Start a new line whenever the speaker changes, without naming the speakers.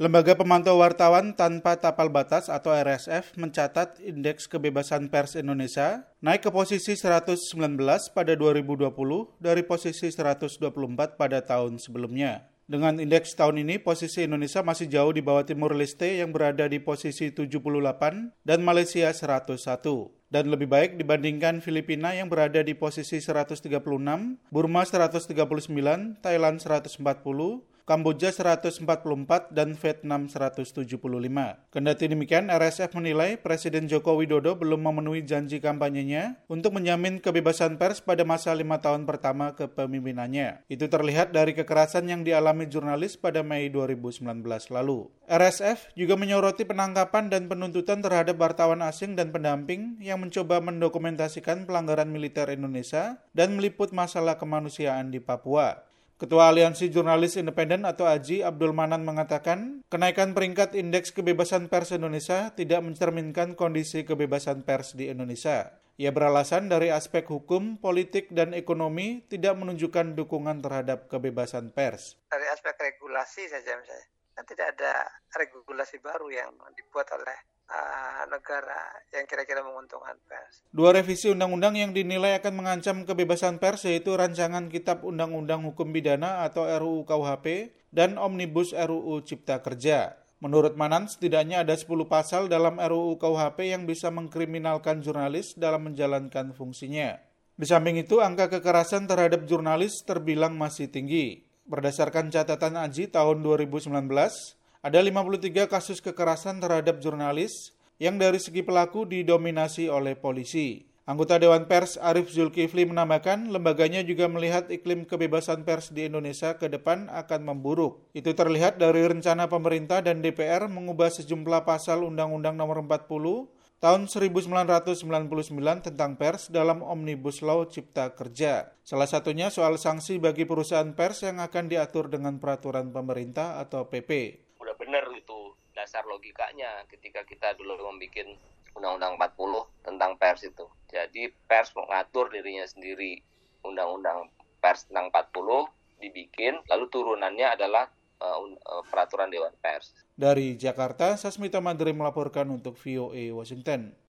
Lembaga Pemantau Wartawan Tanpa Tapal Batas atau RSF mencatat indeks kebebasan pers Indonesia naik ke posisi 119 pada 2020 dari posisi 124 pada tahun sebelumnya. Dengan indeks tahun ini, posisi Indonesia masih jauh di bawah Timur Leste yang berada di posisi 78 dan Malaysia 101 dan lebih baik dibandingkan Filipina yang berada di posisi 136, Burma 139, Thailand 140, Kamboja 144 dan Vietnam 175. Kendati demikian, RSF menilai Presiden Joko Widodo belum memenuhi janji kampanyenya untuk menjamin kebebasan pers pada masa lima tahun pertama kepemimpinannya. Itu terlihat dari kekerasan yang dialami jurnalis pada Mei 2019 lalu. RSF juga menyoroti penangkapan dan penuntutan terhadap wartawan asing dan pendamping yang mencoba mendokumentasikan pelanggaran militer Indonesia dan meliput masalah kemanusiaan di Papua. Ketua Aliansi Jurnalis Independen atau AJI Abdul Manan mengatakan, kenaikan peringkat indeks kebebasan pers Indonesia tidak mencerminkan kondisi kebebasan pers di Indonesia. Ia beralasan dari aspek hukum, politik, dan ekonomi tidak menunjukkan dukungan terhadap kebebasan pers.
Dari aspek regulasi saja misalnya, kan tidak ada regulasi baru yang dibuat oleh uh, negara yang kira-kira menguntungkan pers.
Dua revisi undang-undang yang dinilai akan mengancam kebebasan pers yaitu rancangan Kitab Undang-Undang Hukum Pidana atau RUU KUHP dan Omnibus RUU Cipta Kerja. Menurut Manan, setidaknya ada 10 pasal dalam RUU KUHP yang bisa mengkriminalkan jurnalis dalam menjalankan fungsinya. Di samping itu, angka kekerasan terhadap jurnalis terbilang masih tinggi. Berdasarkan catatan Aji tahun 2019, ada 53 kasus kekerasan terhadap jurnalis yang dari segi pelaku didominasi oleh polisi. Anggota Dewan Pers Arif Zulkifli menambahkan, lembaganya juga melihat iklim kebebasan pers di Indonesia ke depan akan memburuk. Itu terlihat dari rencana pemerintah dan DPR mengubah sejumlah pasal Undang-Undang Nomor 40 tahun 1999 tentang pers dalam Omnibus Law Cipta Kerja. Salah satunya soal sanksi bagi perusahaan pers yang akan diatur dengan peraturan pemerintah atau PP
dasar logikanya ketika kita dulu membuat Undang-Undang 40 tentang pers itu. Jadi pers mengatur dirinya sendiri. Undang-Undang pers tentang 40 dibikin, lalu turunannya adalah uh, uh, peraturan Dewan Pers.
Dari Jakarta, Sasmita Mandiri melaporkan untuk VOA Washington.